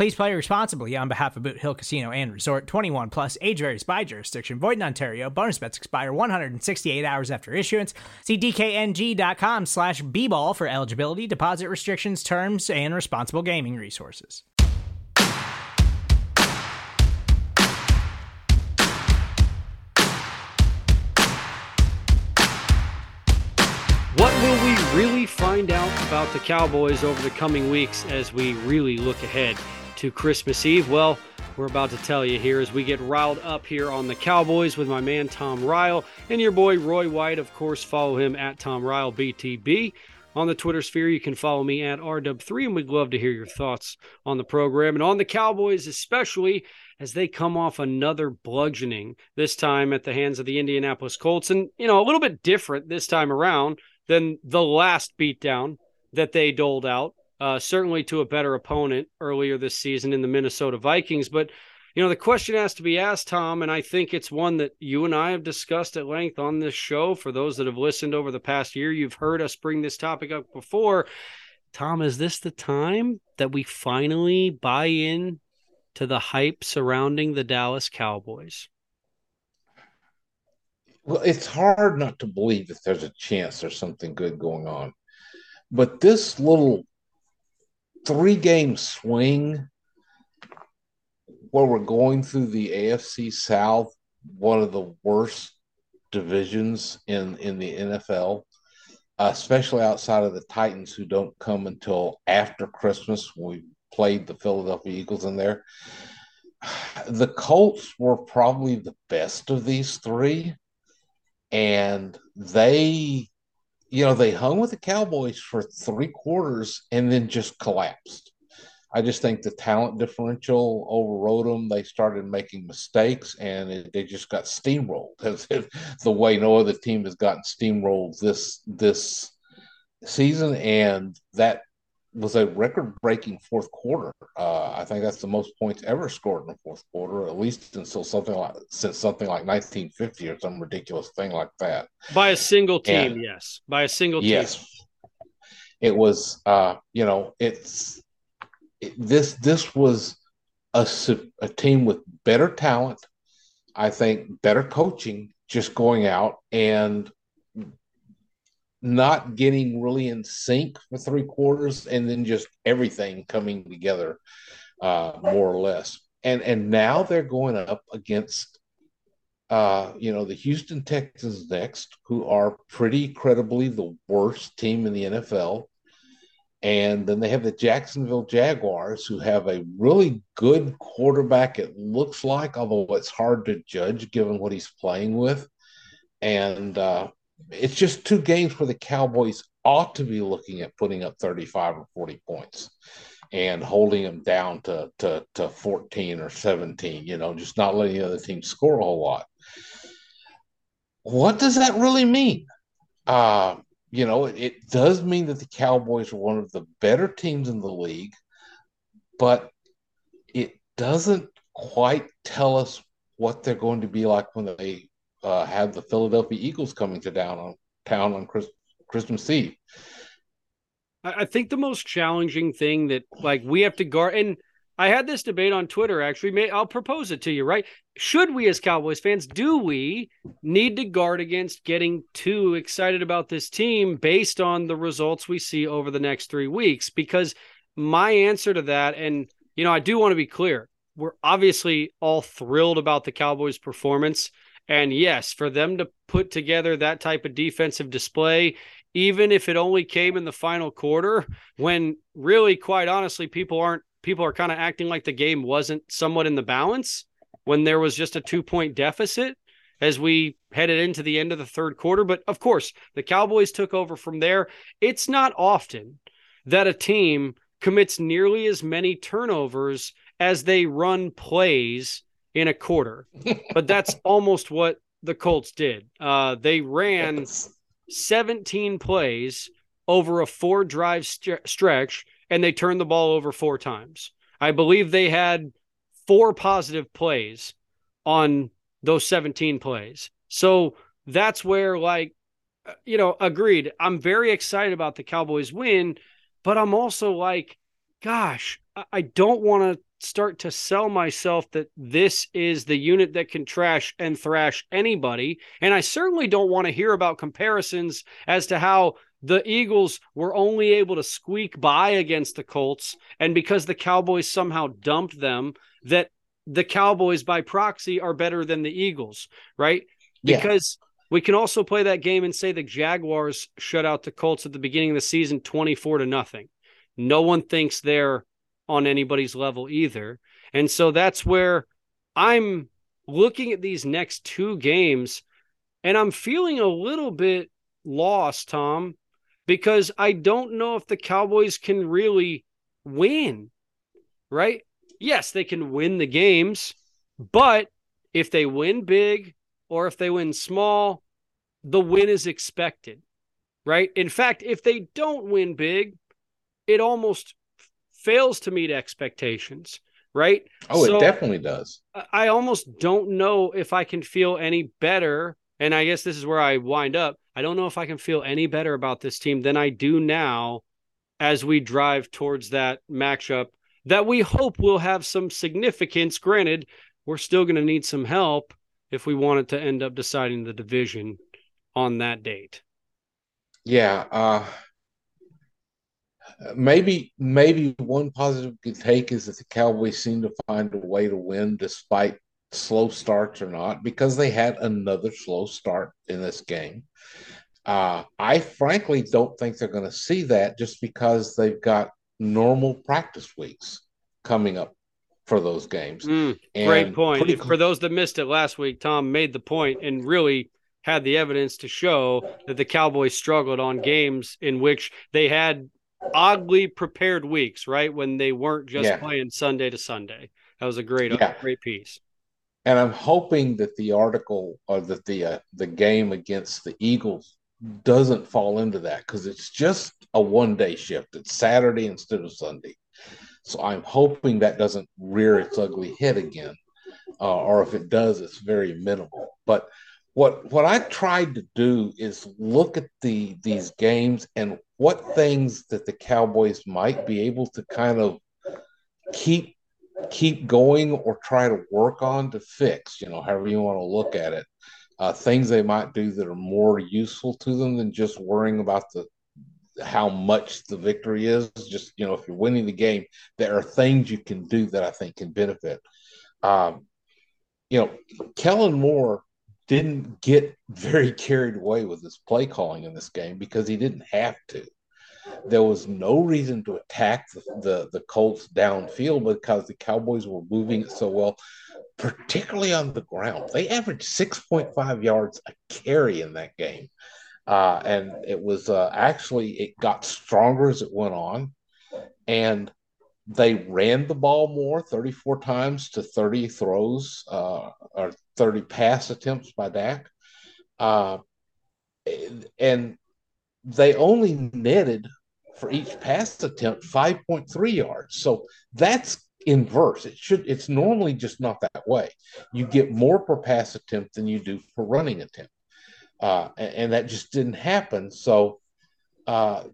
Please play responsibly on behalf of Boot Hill Casino and Resort 21 plus age varies by jurisdiction. Void in Ontario. Bonus bets expire 168 hours after issuance. See DKNG.com slash B ball for eligibility, deposit restrictions, terms, and responsible gaming resources. What will we really find out about the Cowboys over the coming weeks as we really look ahead to Christmas Eve? Well, we're about to tell you here as we get riled up here on the Cowboys with my man Tom Ryle and your boy Roy White. Of course, follow him at Tom Ryle BTB. On the Twitter sphere, you can follow me at RW3, and we'd love to hear your thoughts on the program and on the Cowboys, especially as they come off another bludgeoning, this time at the hands of the Indianapolis Colts. And, you know, a little bit different this time around than the last beatdown that they doled out, uh, certainly to a better opponent earlier this season in the Minnesota Vikings. But, you know, the question has to be asked, Tom, and I think it's one that you and I have discussed at length on this show. For those that have listened over the past year, you've heard us bring this topic up before. Tom, is this the time that we finally buy in to the hype surrounding the Dallas Cowboys? Well, it's hard not to believe that there's a chance there's something good going on. But this little three game swing where we're going through the AFC South, one of the worst divisions in, in the NFL, uh, especially outside of the Titans, who don't come until after Christmas. We played the Philadelphia Eagles in there. The Colts were probably the best of these three and they you know they hung with the cowboys for three quarters and then just collapsed. I just think the talent differential overrode them. They started making mistakes and it, they just got steamrolled. The way no other team has gotten steamrolled this this season. And that was a record-breaking fourth quarter. Uh, I think that's the most points ever scored in a fourth quarter, at least until something like since something like 1950 or some ridiculous thing like that. By a single team, and, yes. By a single team. Yes. It was, uh, you know, it's it, this. This was a a team with better talent. I think better coaching, just going out and not getting really in sync for three quarters and then just everything coming together uh, more or less. And and now they're going up against uh, you know the Houston Texans next, who are pretty credibly the worst team in the NFL. And then they have the Jacksonville Jaguars, who have a really good quarterback, it looks like, although it's hard to judge given what he's playing with. And uh, it's just two games where the Cowboys ought to be looking at putting up 35 or 40 points and holding them down to, to, to 14 or 17, you know, just not letting the other team score a whole lot. What does that really mean? Uh, you know, it, it does mean that the Cowboys are one of the better teams in the league, but it doesn't quite tell us what they're going to be like when they uh, have the Philadelphia Eagles coming to down on town on Chris, Christmas Eve. I think the most challenging thing that like we have to guard and I had this debate on Twitter actually. May I'll propose it to you, right? Should we as Cowboys fans do we need to guard against getting too excited about this team based on the results we see over the next 3 weeks because my answer to that and you know, I do want to be clear. We're obviously all thrilled about the Cowboys performance And yes, for them to put together that type of defensive display, even if it only came in the final quarter, when really, quite honestly, people aren't people are kind of acting like the game wasn't somewhat in the balance when there was just a two point deficit as we headed into the end of the third quarter. But of course, the Cowboys took over from there. It's not often that a team commits nearly as many turnovers as they run plays in a quarter. but that's almost what the Colts did. Uh, they ran 17 plays over a four drive st- stretch and they turned the ball over four times. I believe they had four positive plays on those 17 plays. So that's where, like, uh, you know, agreed. I'm very excited about the Cowboys win, but I'm also like, gosh, I don't want to start to sell myself that this is the unit that can trash and thrash anybody. And I certainly don't want to hear about comparisons as to how the Eagles were only able to squeak by against the Colts. And because the Cowboys somehow dumped them, that the Cowboys by proxy are better than the Eagles, right? Because yeah. we can also play that game and say the Jaguars shut out the Colts at the beginning of the season 24 to nothing. No one thinks they're on anybody's level either. And so that's where I'm looking at these next two games and I'm feeling a little bit lost, Tom, because I don't know if the Cowboys can really win, right? Yes, they can win the games, but if they win big or if they win small, the win is expected, right? In fact, if they don't win big, it almost fails to meet expectations, right? Oh, so it definitely does. I almost don't know if I can feel any better. And I guess this is where I wind up. I don't know if I can feel any better about this team than I do now as we drive towards that matchup that we hope will have some significance. Granted, we're still going to need some help if we wanted to end up deciding the division on that date. Yeah. Uh, maybe maybe one positive could take is that the Cowboys seem to find a way to win despite slow starts or not because they had another slow start in this game. Uh, I frankly don't think they're going to see that just because they've got normal practice weeks coming up for those games. Mm, great point. Cl- for those that missed it last week, Tom made the point and really had the evidence to show that the Cowboys struggled on games in which they had oddly prepared weeks, right? When they weren't just yeah. playing Sunday to Sunday. That was a great, yeah. great piece. And I'm hoping that the article or that the uh, the game against the Eagles doesn't fall into that because it's just a one day shift. It's Saturday instead of Sunday. So I'm hoping that doesn't rear its ugly head again, uh, or if it does, it's very minimal. But what what I tried to do is look at the these games and what things that the Cowboys might be able to kind of keep keep going or try to work on to fix, you know, however you want to look at it. Uh, things they might do that are more useful to them than just worrying about the how much the victory is. Just you know, if you're winning the game, there are things you can do that I think can benefit. Um, you know, Kellen Moore didn't get very carried away with his play calling in this game because he didn't have to. There was no reason to attack the, the, the Colts downfield because the Cowboys were moving it so well, particularly on the ground. They averaged 6.5 yards a carry in that game. Uh, and it was uh, actually, it got stronger as it went on. And they ran the ball more 34 times to 30 throws uh, or 30 pass attempts by Dak. Uh, and they only netted for each pass attempt 5.3 yards. So that's inverse. It should it's normally just not that way. You get more per pass attempt than you do per running attempt. Uh, and, and, that just didn't happen. So uh,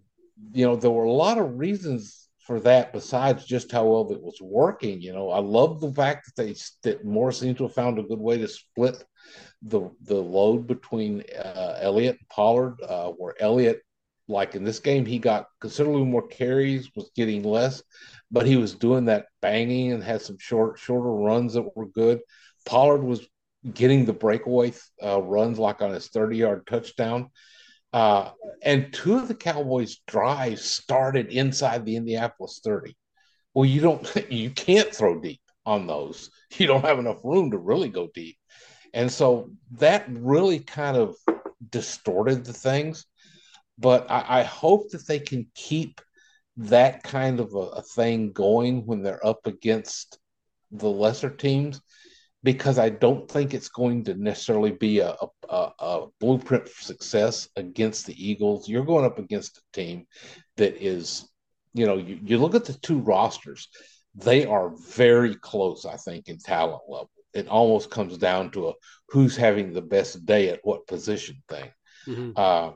you know, there were a lot of reasons for that besides just how well it was working. You know, I love the fact that they that Moore seems to have found a good way to split the the load between uh, Elliott and Pollard, uh, where Elliott, like in this game, he got considerably more carries, was getting less, but he was doing that banging and had some short shorter runs that were good. Pollard was getting the breakaway uh, runs like on his 30 yard touchdown. Uh, and two of the Cowboys' drives started inside the Indianapolis 30. Well, you don't, you can't throw deep on those. You don't have enough room to really go deep. And so that really kind of distorted the things. But I, I hope that they can keep that kind of a, a thing going when they're up against the lesser teams because I don't think it's going to necessarily be a, a, a, blueprint for success against the Eagles. You're going up against a team that is, you know, you, you look at the two rosters, they are very close, I think, in talent level. It almost comes down to a who's having the best day at what position thing. Mm-hmm. Uh,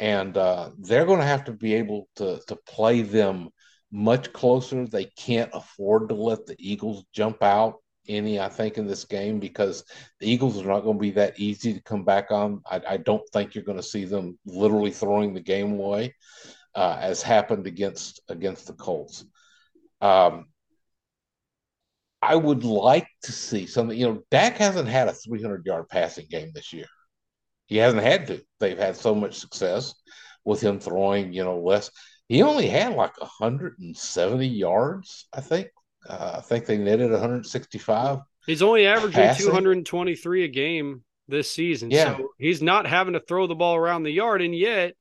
and uh, they're going to have to be able to, to play them much closer. They can't afford to let the Eagles jump out any, I think, in this game because the Eagles are not going to be that easy to come back on. I, I don't think you're going to see them literally throwing the game away, uh, as happened against against the Colts. Um, I would like to see something. You know, Dak hasn't had a 300 yard passing game this year. He hasn't had to. They've had so much success with him throwing. You know, less. He only had like 170 yards, I think, uh, I think they netted 165. He's only averaging passing. 223 a game this season. Yeah. So he's not having to throw the ball around the yard, and yet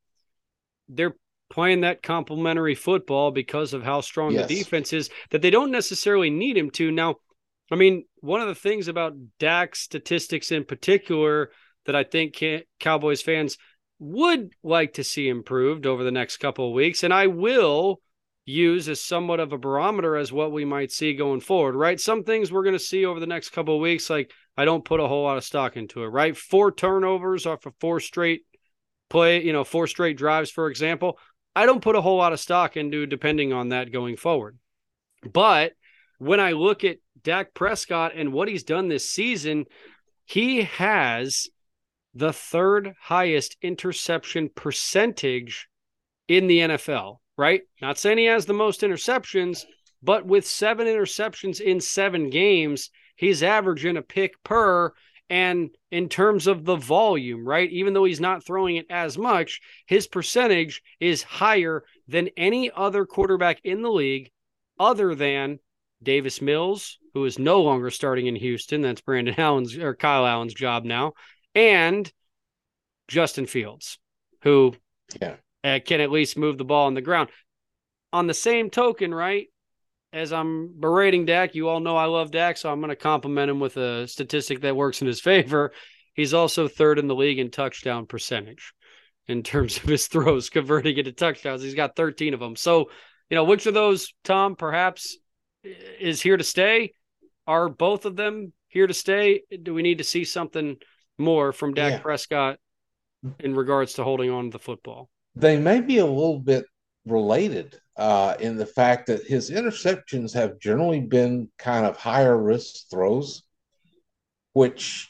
they're playing that complementary football because of how strong yes. the defense is that they don't necessarily need him to. Now, I mean, one of the things about Dak's statistics in particular that I think Cowboys fans would like to see improved over the next couple of weeks, and I will use as somewhat of a barometer as what we might see going forward, right? Some things we're going to see over the next couple of weeks, like I don't put a whole lot of stock into it, right? Four turnovers off of four straight play, you know, four straight drives, for example. I don't put a whole lot of stock into depending on that going forward. But when I look at Dak Prescott and what he's done this season, he has the third highest interception percentage in the NFL right? Not saying he has the most interceptions, but with seven interceptions in seven games, he's averaging a pick per. And in terms of the volume, right? Even though he's not throwing it as much, his percentage is higher than any other quarterback in the league other than Davis Mills, who is no longer starting in Houston. That's Brandon Allen's or Kyle Allen's job now, and Justin Fields, who yeah uh, can at least move the ball on the ground. On the same token, right? As I'm berating Dak, you all know I love Dak, so I'm going to compliment him with a statistic that works in his favor. He's also third in the league in touchdown percentage in terms of his throws converting into touchdowns. He's got 13 of them. So, you know, which of those, Tom, perhaps is here to stay? Are both of them here to stay? Do we need to see something more from Dak yeah. Prescott in regards to holding on to the football? They may be a little bit related uh, in the fact that his interceptions have generally been kind of higher risk throws, which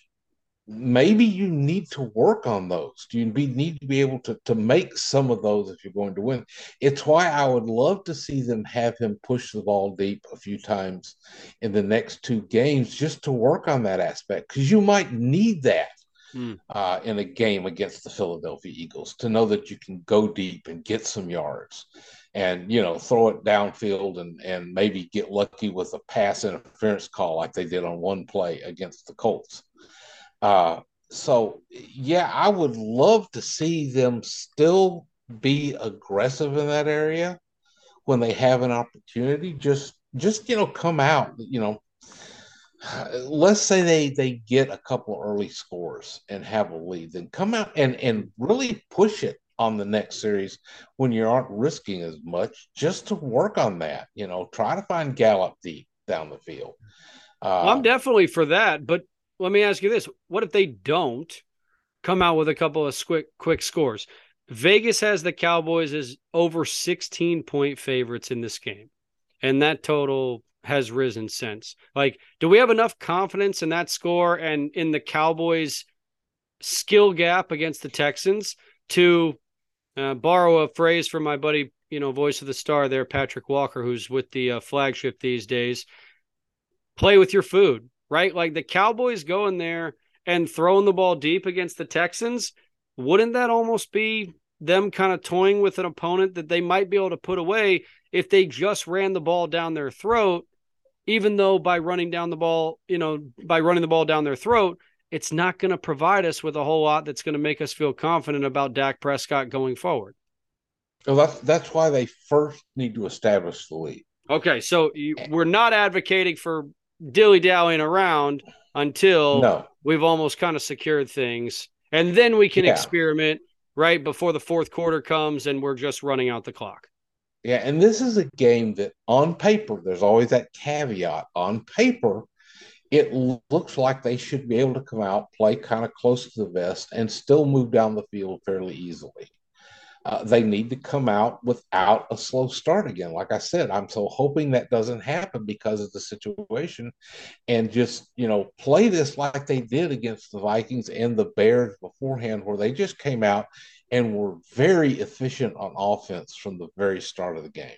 maybe you need to work on those. You need to be able to, to make some of those if you're going to win? It's why I would love to see them have him push the ball deep a few times in the next two games just to work on that aspect because you might need that mm. uh, in a game against the Philadelphia Eagles to know that you can go deep and get some yards and you know throw it downfield and and maybe get lucky with a pass interference call like they did on one play against the Colts. Uh, so yeah, I would love to see them still be aggressive in that area when they have an opportunity. Just just you know come out you know let's say they they get a couple early scores and have a lead, then come out and and really push it on the next series when you aren't risking as much, just to work on that. You know, try to find Gallup deep down the field. Uh, well, I'm definitely for that, but let me ask you this: What if they don't come out with a couple of quick quick scores? Vegas has the Cowboys as over 16 point favorites in this game, and that total has risen since. Like, do we have enough confidence in that score and in the Cowboys' skill gap against the Texans to uh, borrow a phrase from my buddy, you know, voice of the star there, Patrick Walker, who's with the uh, flagship these days? Play with your food, right? Like the Cowboys going there and throwing the ball deep against the Texans, wouldn't that almost be them kind of toying with an opponent that they might be able to put away if they just ran the ball down their throat? Even though by running down the ball, you know, by running the ball down their throat, it's not going to provide us with a whole lot that's going to make us feel confident about Dak Prescott going forward. Well, that's that's why they first need to establish the lead. Okay, so you, we're not advocating for dilly dallying around until no. we've almost kind of secured things, and then we can Yeah. experiment right before the fourth quarter comes, and we're just running out the clock. Yeah, and this is a game that on paper, there's always that caveat. On paper, it looks like they should be able to come out, play kind of close to the vest, and still move down the field fairly easily. Uh, they need to come out without a slow start again. Like I said, I'm so hoping that doesn't happen because of the situation and just, you know, play this like they did against the Vikings and the Bears beforehand, where they just came out and were very efficient on offense from the very start of the game.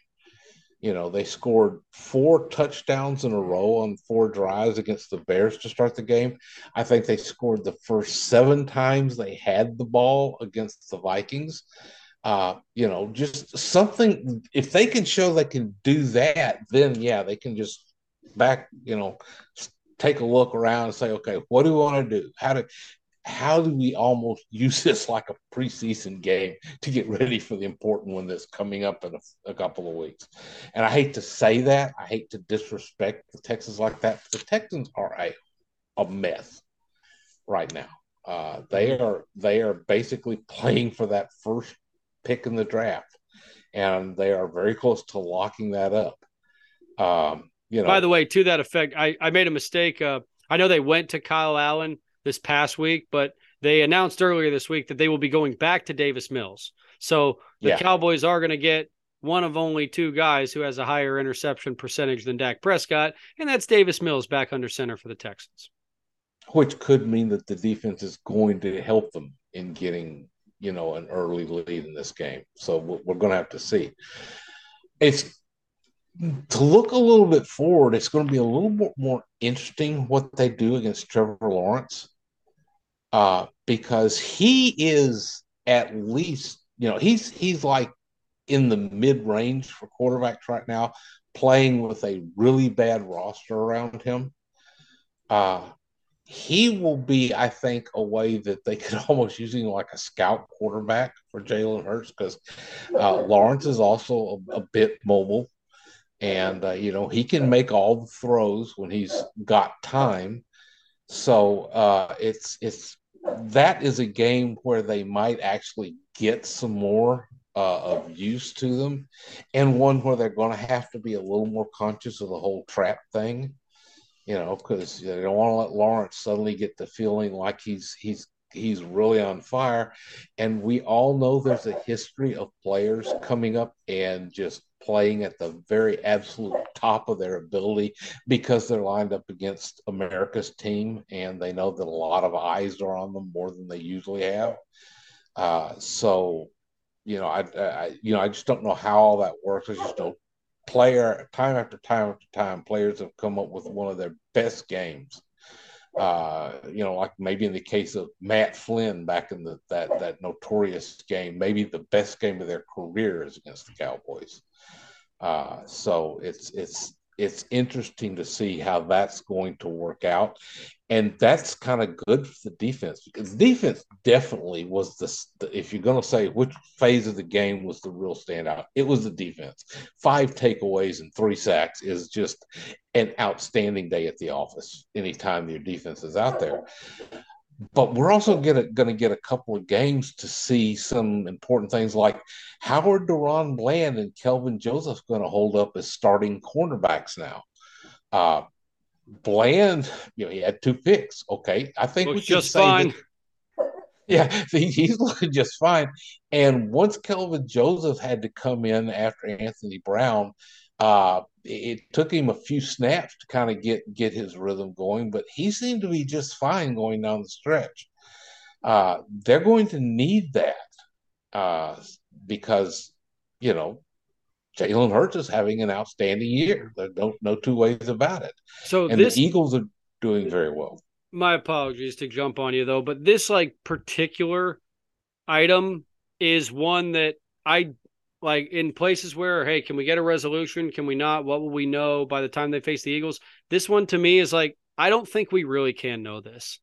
You know, they scored four touchdowns in a row on four drives against the Bears to start the game. I think they scored the first seven times they had the ball against the Vikings. Uh, you know, just something, if they can show they can do that, then yeah, they can just back, you know, take a look around and say, okay, what do we want to do? How do, how do we almost use this like a preseason game to get ready for the important one that's coming up in a, a couple of weeks? And I hate to say that. I hate to disrespect the Texans like that. The Texans are a, a mess right now. Uh, they are they are basically playing for that first pick in the draft, and they are very close to locking that up. Um, you know, By the way, to that effect, I, I made a mistake. Uh, I know they went to Kyle Allen this past week, but they announced earlier this week that they will be going back to Davis Mills. So the Yeah. Cowboys are going to get one of only two guys who has a higher interception percentage than Dak Prescott, and that's Davis Mills back under center for the Texans. which could mean that the defense is going to help them in getting you know an early lead in this game. So we're, we're going to have to see. It's to look a little bit forward. It's going to be a little bit more interesting what they do against Trevor Lawrence, uh, because he is at least you know he's he's like in the mid range for quarterbacks right now, playing with a really bad roster around him. Uh, he will be, I think, a way that they could almost use him like a scout quarterback for Jalen Hurts because uh, Lawrence is also a, a bit mobile, and uh, you know he can make all the throws when he's got time. So uh, it's it's that is a game where they might actually get some more uh, of use to them, and one where they're going to have to be a little more conscious of the whole trap thing you know, because they don't want to let Lawrence suddenly get the feeling like he's he's he's really on fire. And we all know there's a history of players coming up and just playing at the very absolute top of their ability because they're lined up against America's team and they know that a lot of eyes are on them more than they usually have. Uh, so, you know, I, I you know I just don't know how all that works. I just don't player time after time after time players have come up with one of their best games uh you know like maybe in the case of matt flynn back in the that that notorious game maybe the best game of their career is against the cowboys. Uh so it's it's it's interesting to see how that's going to work out. And that's kind of good for the defense because defense definitely was the if you're going to say which phase of the game was the real standout it was the defense. Five takeaways and three sacks is just an outstanding day at the office anytime your defense is out there but we're also going to get a couple of games to see some important things like how are DaRon Bland and Kelvin Joseph going to hold up as starting cornerbacks now? Uh, Bland, you know, he had two picks. Okay, I think Looks we just fine. that- yeah, he's looking just fine. And once Kelvin Joseph had to come in after Anthony Brown, uh, it, took him a few snaps to kind of get get his rhythm going, but he seemed to be just fine going down the stretch. Uh, they're going to need that uh, because you know Jalen Hurts is having an outstanding year. There's no no two ways about it. So And this the Eagles are doing very well. my apologies to jump on you though, but this like particular item is one that I like in places where hey, can we get a resolution? Can we not? What will we know by the time they face the Eagles? This one to me is like I don't think we really can know this.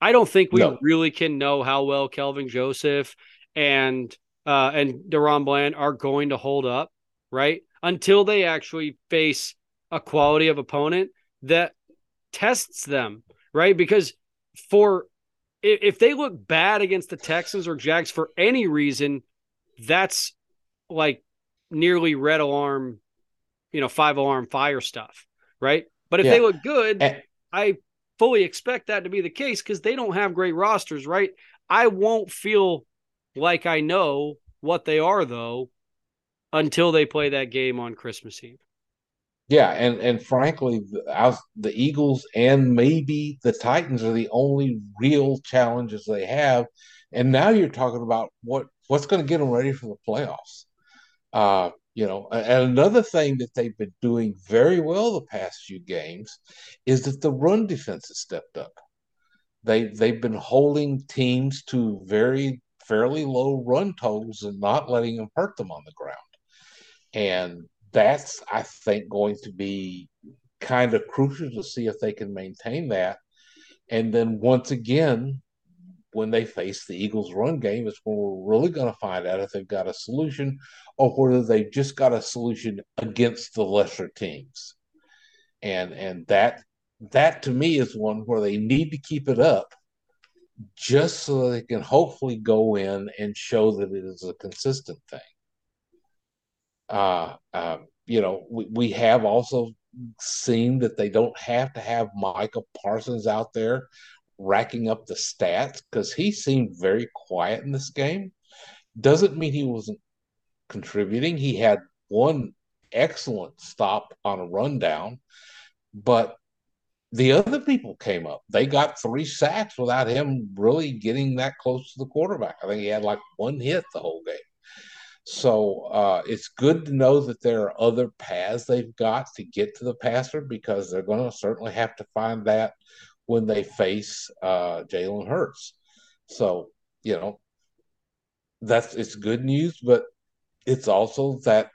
I don't think we no. really can know how well Kelvin Joseph and uh, and DaRon Bland are going to hold up, right? Until they actually face a quality of opponent that tests them, right? Because for if they look bad against the Texans or Jags for any reason, that's like nearly red alarm, you know, five alarm fire stuff, right? But if yeah. they look good, and- I fully expect that to be the case because they don't have great rosters, right? I won't feel like I know what they are though until they play that game on Christmas Eve. Yeah, and and frankly, the, the Eagles and maybe the Titans are the only real challenges they have. And now you're talking about what what's going to get them ready for the playoffs. Uh, you know, and another thing that they've been doing very well the past few games is that the run defense has stepped up. They they've been holding teams to very fairly low run totals and not letting them hurt them on the ground. And that's, I think, going to be kind of crucial to see if they can maintain that. And then once again, when they face the Eagles' run game, is when we're really going to find out if they've got a solution or whether they've just got a solution against the lesser teams. And and that that to me is one where they need to keep it up just so they can hopefully go in and show that it is a consistent thing uh, uh, you know, we, we have also seen that they don't have to have Micah Parsons out there racking up the stats because he seemed very quiet in this game. Doesn't mean he wasn't contributing. He had one excellent stop on a rundown, but the other people came up. They got three sacks without him really getting that close to the quarterback. I think he had like one hit the whole game. So uh, it's good to know that there are other paths they've got to get to the passer because they're going to certainly have to find that when they face uh, Jalen Hurts. So you know that's it's good news, but it's also that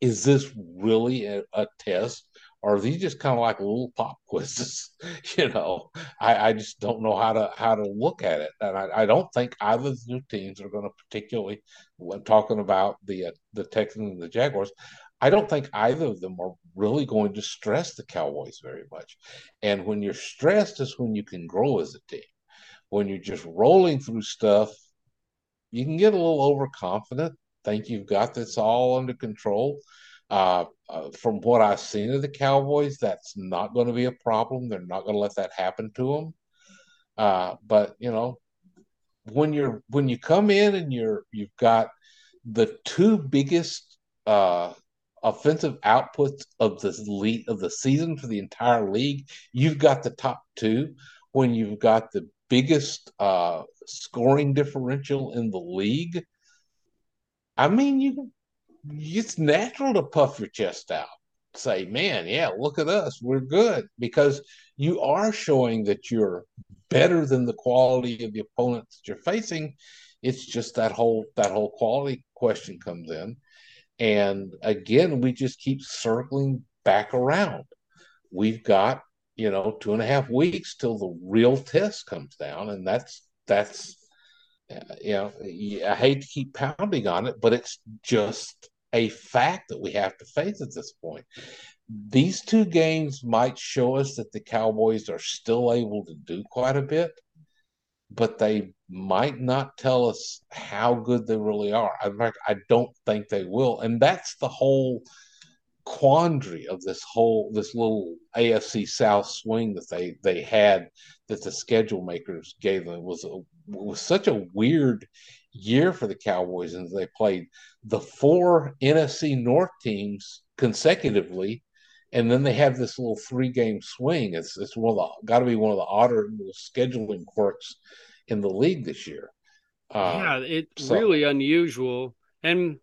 is this really a, a test or are these just kind of like little pop quizzes? you know, I, I, just don't know how to how to look at it, and I, I don't think either of the teams are going to particularly. When talking about the uh, the Texans and the Jaguars, I don't think either of them are really going to stress the Cowboys very much. And when you're stressed, is when you can grow as a team. When you're just rolling through stuff, you can get a little overconfident, think you've got this all under control uh, uh, from what I've seen of the Cowboys, that's not going to be a problem. They're not going to let that happen to them. Uh, but you know, when you're when you come in and you're you've got the two biggest uh, offensive outputs of the league of the season for the entire league, you've got the top two. When you've got the biggest uh, scoring differential in the league, I mean, you it's natural to puff your chest out say man yeah look at us we're good because you are showing that you're better than the quality of the opponents that you're facing it's just that whole that whole quality question comes in and again we just keep circling back around we've got you know two and a half weeks till the real test comes down and that's that's you know, I hate to keep pounding on it, but it's just a fact that we have to face at this point. These two games might show us that the Cowboys are still able to do quite a bit, but they might not tell us how good they really are. In fact, I don't think they will. And that's the whole quandary of this whole this little AFC South swing that they they had that the schedule makers gave them it was a, was such a weird year for the Cowboys and they played the four NFC North teams consecutively and then they have this little three game swing it's it's one of the got to be one of the odder scheduling quirks in the league this year uh, yeah it's so. really unusual and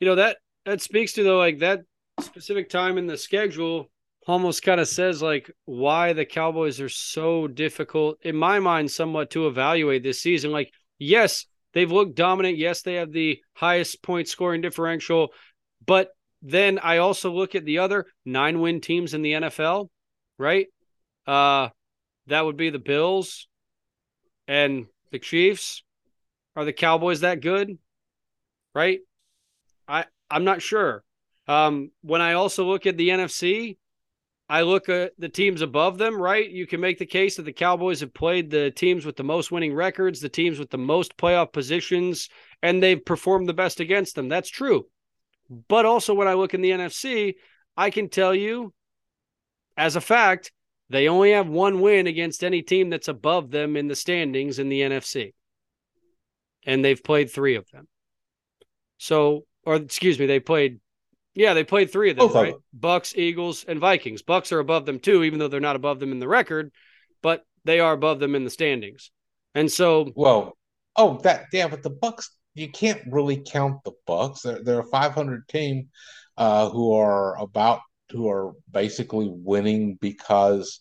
you know that that speaks to the like that specific time in the schedule, almost kind of says like why the Cowboys are so difficult in my mind somewhat to evaluate this season. Like, yes, they've looked dominant. Yes, they have the highest point scoring differential, but then I also look at the other nine win teams in the NFL, right? Uh that would be the Bills and the Chiefs. Are the Cowboys that good? Right? I I'm not sure. Um, when I also look at the NFC, I look at the teams above them, right? You can make the case that the Cowboys have played the teams with the most winning records, the teams with the most playoff positions, and they've performed the best against them. That's true. But also, when I look in the NFC, I can tell you as a fact, they only have one win against any team that's above them in the standings in the NFC. And they've played three of them. So, or excuse me, they played yeah, they played three of them, Both right? Them. Bucks, Eagles, and Vikings. Bucks are above them too, even though they're not above them in the record, but they are above them in the standings. And so, well, oh, that yeah, but the Bucks, you can't really count the Bucks. They're they're a 500 team uh, who are about who are basically winning because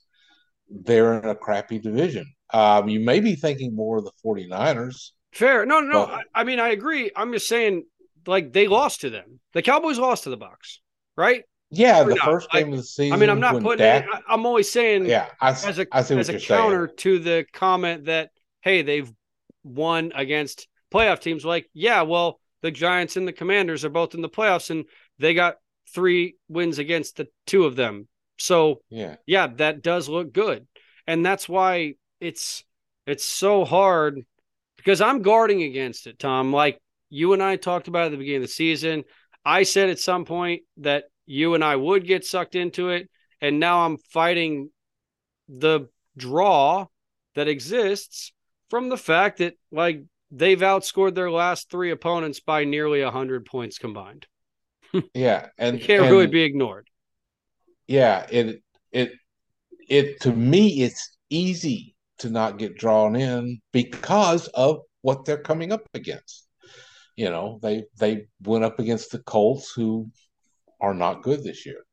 they're in a crappy division. Um, you may be thinking more of the 49ers. Fair. No, no, but, I, I mean, I agree. I'm just saying like they lost to them. The Cowboys lost to the Bucks, right? Yeah, or the not. first game I, of the season. I mean, I'm not putting Dak, it. I, am always saying, yeah, I, as a as a counter saying. to the comment that hey, they've won against playoff teams. Like, yeah, well, the Giants and the Commanders are both in the playoffs, and they got three wins against the two of them. So yeah, yeah, that does look good, and that's why it's it's so hard because I'm guarding against it, Tom. Like you and I talked about at the beginning of the season. I said at some point that you and I would get sucked into it. And now I'm fighting the draw that exists from the fact that, like, they've outscored their last three opponents by nearly 100 points combined. yeah. And it can't and, really be ignored. Yeah. It, it, it, to me, it's easy to not get drawn in because of what they're coming up against you know they they went up against the Colts who are not good this year.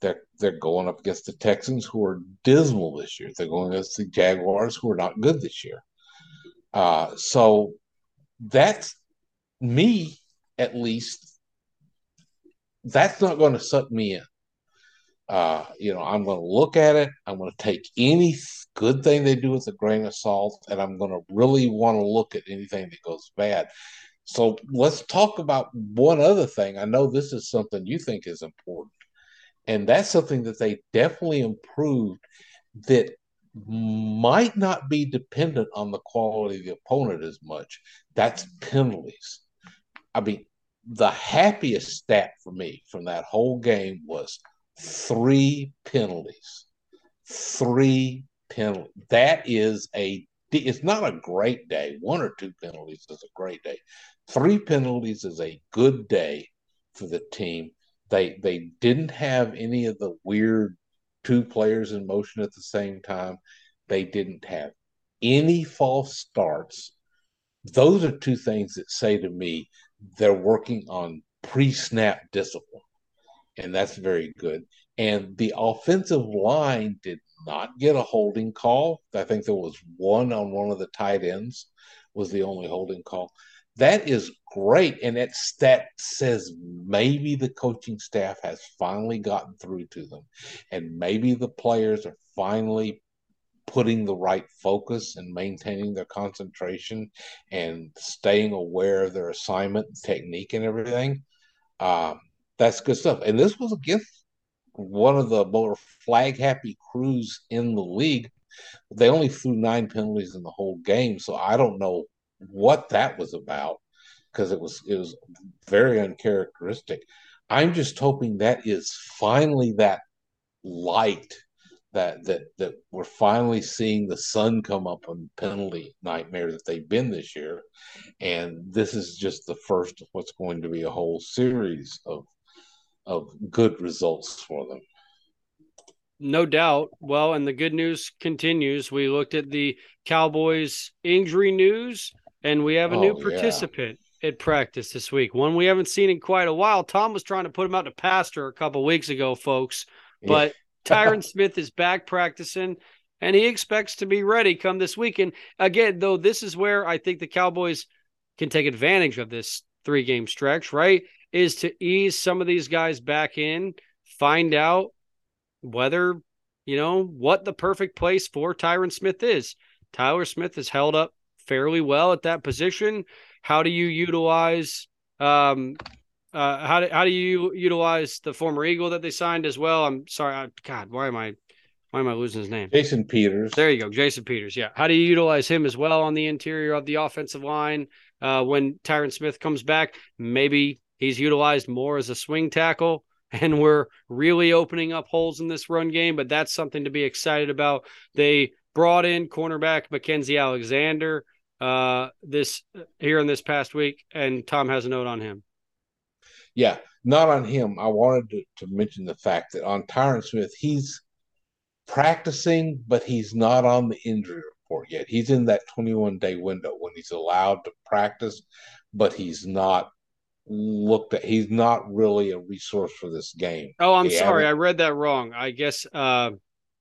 They're they're going up against the Texans who are dismal this year. They're going against the Jaguars who are not good this year. Uh, so that's me at least. That's not going to suck me in. Uh, you know, I'm going to look at it. I'm going to take any good thing they do with a grain of salt, and I'm going to really want to look at anything that goes bad. So let's talk about one other thing. I know this is something you think is important, and that's something that they definitely improved that might not be dependent on the quality of the opponent as much. That's penalties. I mean, the happiest stat for me from that whole game was three penalties. Three penalties. That is a it's not a great day. One or two penalties is a great day. Three penalties is a good day for the team. They they didn't have any of the weird two players in motion at the same time. They didn't have any false starts. Those are two things that say to me they're working on pre-snap discipline. And that's very good. And the offensive line did not get a holding call. I think there was one on one of the tight ends was the only holding call. That is great, and that says maybe the coaching staff has finally gotten through to them, and maybe the players are finally putting the right focus and maintaining their concentration and staying aware of their assignment technique and everything. Um, that's good stuff. And this was against one of the more flag happy crews in the league. They only threw nine penalties in the whole game, so I don't know what that was about because it was it was very uncharacteristic. I'm just hoping that is finally that light that that that we're finally seeing the sun come up on penalty nightmare that they've been this year, and this is just the first of what's going to be a whole series of of good results for them. No doubt. Well, and the good news continues. We looked at the Cowboys injury news, and we have a oh, new participant yeah. At practice this week. One we haven't seen in quite a while. Tom was trying to put him out to pasture a couple weeks ago, folks, but Tyron Smith is back practicing and he expects to be ready come this weekend. Again, though, this is where I think the Cowboys can take advantage of this three game stretch, right? Is to ease some of these guys back in, find out whether, you know, what the perfect place for Tyron Smith is. Tyler Smith has held up fairly well at that position. How do you utilize um uh how do, how do you utilize the former Eagle that they signed as well? I'm sorry, I, God, why am I why am I losing his name? Jason Peters. There you go, Jason Peters. Yeah. How do you utilize him as well on the interior of the offensive line uh, when Tyron Smith comes back? Maybe he's utilized more as a swing tackle, and we're really opening up holes in this run game. But that's something to be excited about. They brought in cornerback Mackensie Alexander uh, this here in this past week, and Tom has a note on him. Yeah, not on him. I wanted to, to mention the fact that on Tyron Smith, he's practicing, but he's not on the injury report yet. He's in that 21 day window when he's allowed to practice, but he's not looked at. He's not really a resource for this game. Oh, I'm They sorry. I read that wrong. I guess, uh,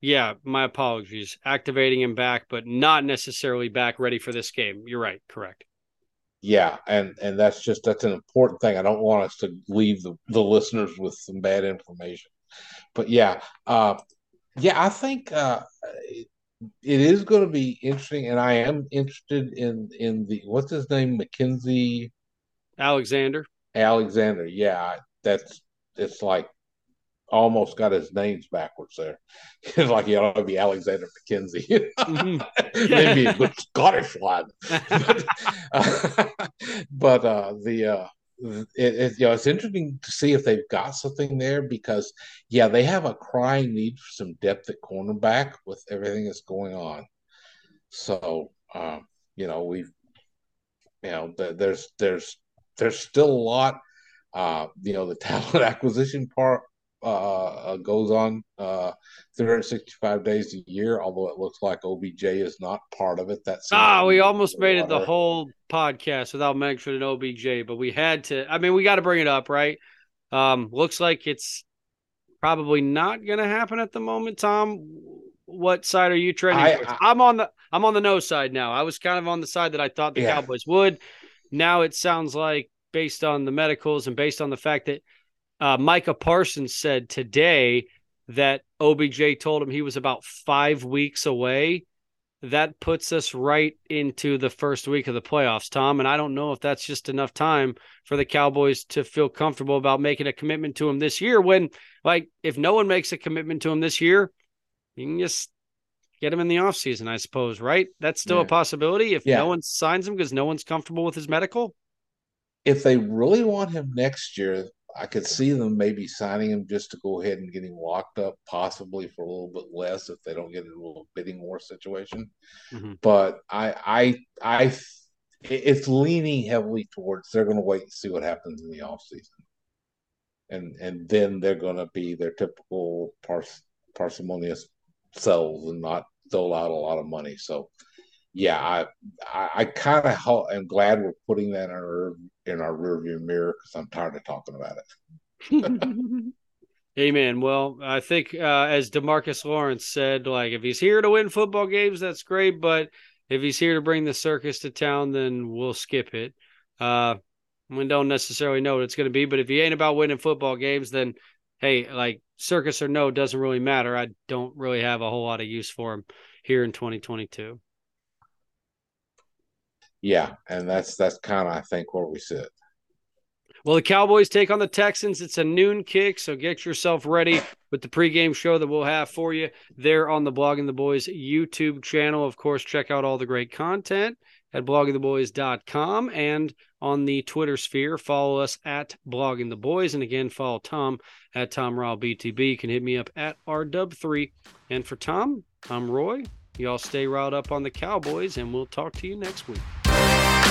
yeah, my apologies. Activating him back, but not necessarily back ready for this game. You're right. Correct. Yeah, and and that's just that's an important thing. I don't want us to leave the, the listeners with some bad information. But yeah, uh, yeah, I think uh, it, it is going to be interesting, and I am interested in in the what's his name, Mackensie Alexander. Alexander. Yeah, that's it's like almost got his names backwards there. It's like he ought to be Alexander McKenzie. Mhm. Maybe a good Scottish one. but uh, but uh, the uh, it, it, you know it's interesting to see if they've got something there because yeah they have a crying need for some depth at cornerback with everything that's going on. So um, you know we've you know th- there's there's there's still a lot. Uh, you know the talent acquisition part uh, goes on uh, 365 days a year, although it looks like OBJ is not part of it. That's Ah, we almost made it the whole podcast without mentioning OBJ, but we had to. I mean, we got to bring it up, right? Um, looks like it's probably not going to happen at the moment. Tom, what side are you trending I, I'm on the I'm on the no side now. I was kind of on the side that I thought the Yeah. Cowboys would. Now it sounds like, based on the medicals and based on the fact that uh, Micah Parsons said today that OBJ told him he was about five weeks away. That puts us right into the first week of the playoffs, Tom. And I don't know if that's just enough time for the Cowboys to feel comfortable about making a commitment to him this year. When, like, if no one makes a commitment to him this year, you can just get him in the offseason, I suppose, right? That's still a possibility if Yeah. no one signs him because no one's comfortable with his medical. If they really want him next year, I could see them maybe signing him just to go ahead and getting locked up, possibly for a little bit less if they don't get into a little bidding war situation. Mhm. But I, I, I, it's leaning heavily towards they're going to wait and see what happens in the offseason. and and then they're going to be their typical pars- parsimonious selves and not dole out a lot of money. So, yeah, I I, I kind of ho- am glad we're putting that in our in our rearview mirror because I'm tired of talking about it. Amen. Well, I think uh, as DeMarcus Lawrence said, like if he's here to win football games, that's great. But if he's here to bring the circus to town, then we'll skip it. Uh, we don't necessarily know what it's going to be, but if he ain't about winning football games, then hey, like circus or no, doesn't really matter. I don't really have a whole lot of use for him here in 2022. Yeah, and that's that's kind of I think where we sit. Well, the Cowboys take on the Texans. It's a noon kick, so get yourself ready with the pregame show that we'll have for you there on the Blogging the Boys YouTube channel. Of course, check out all the great content at bloggingtheboys.com and on the Twitter sphere. Follow us at Blogging the Boys. And again, follow Tom at Tom Ryle BTB. You can hit me up at RW3. And for Tom, I'm Roy. Y'all stay riled up on the Cowboys, and we'll talk to you next week. Bye.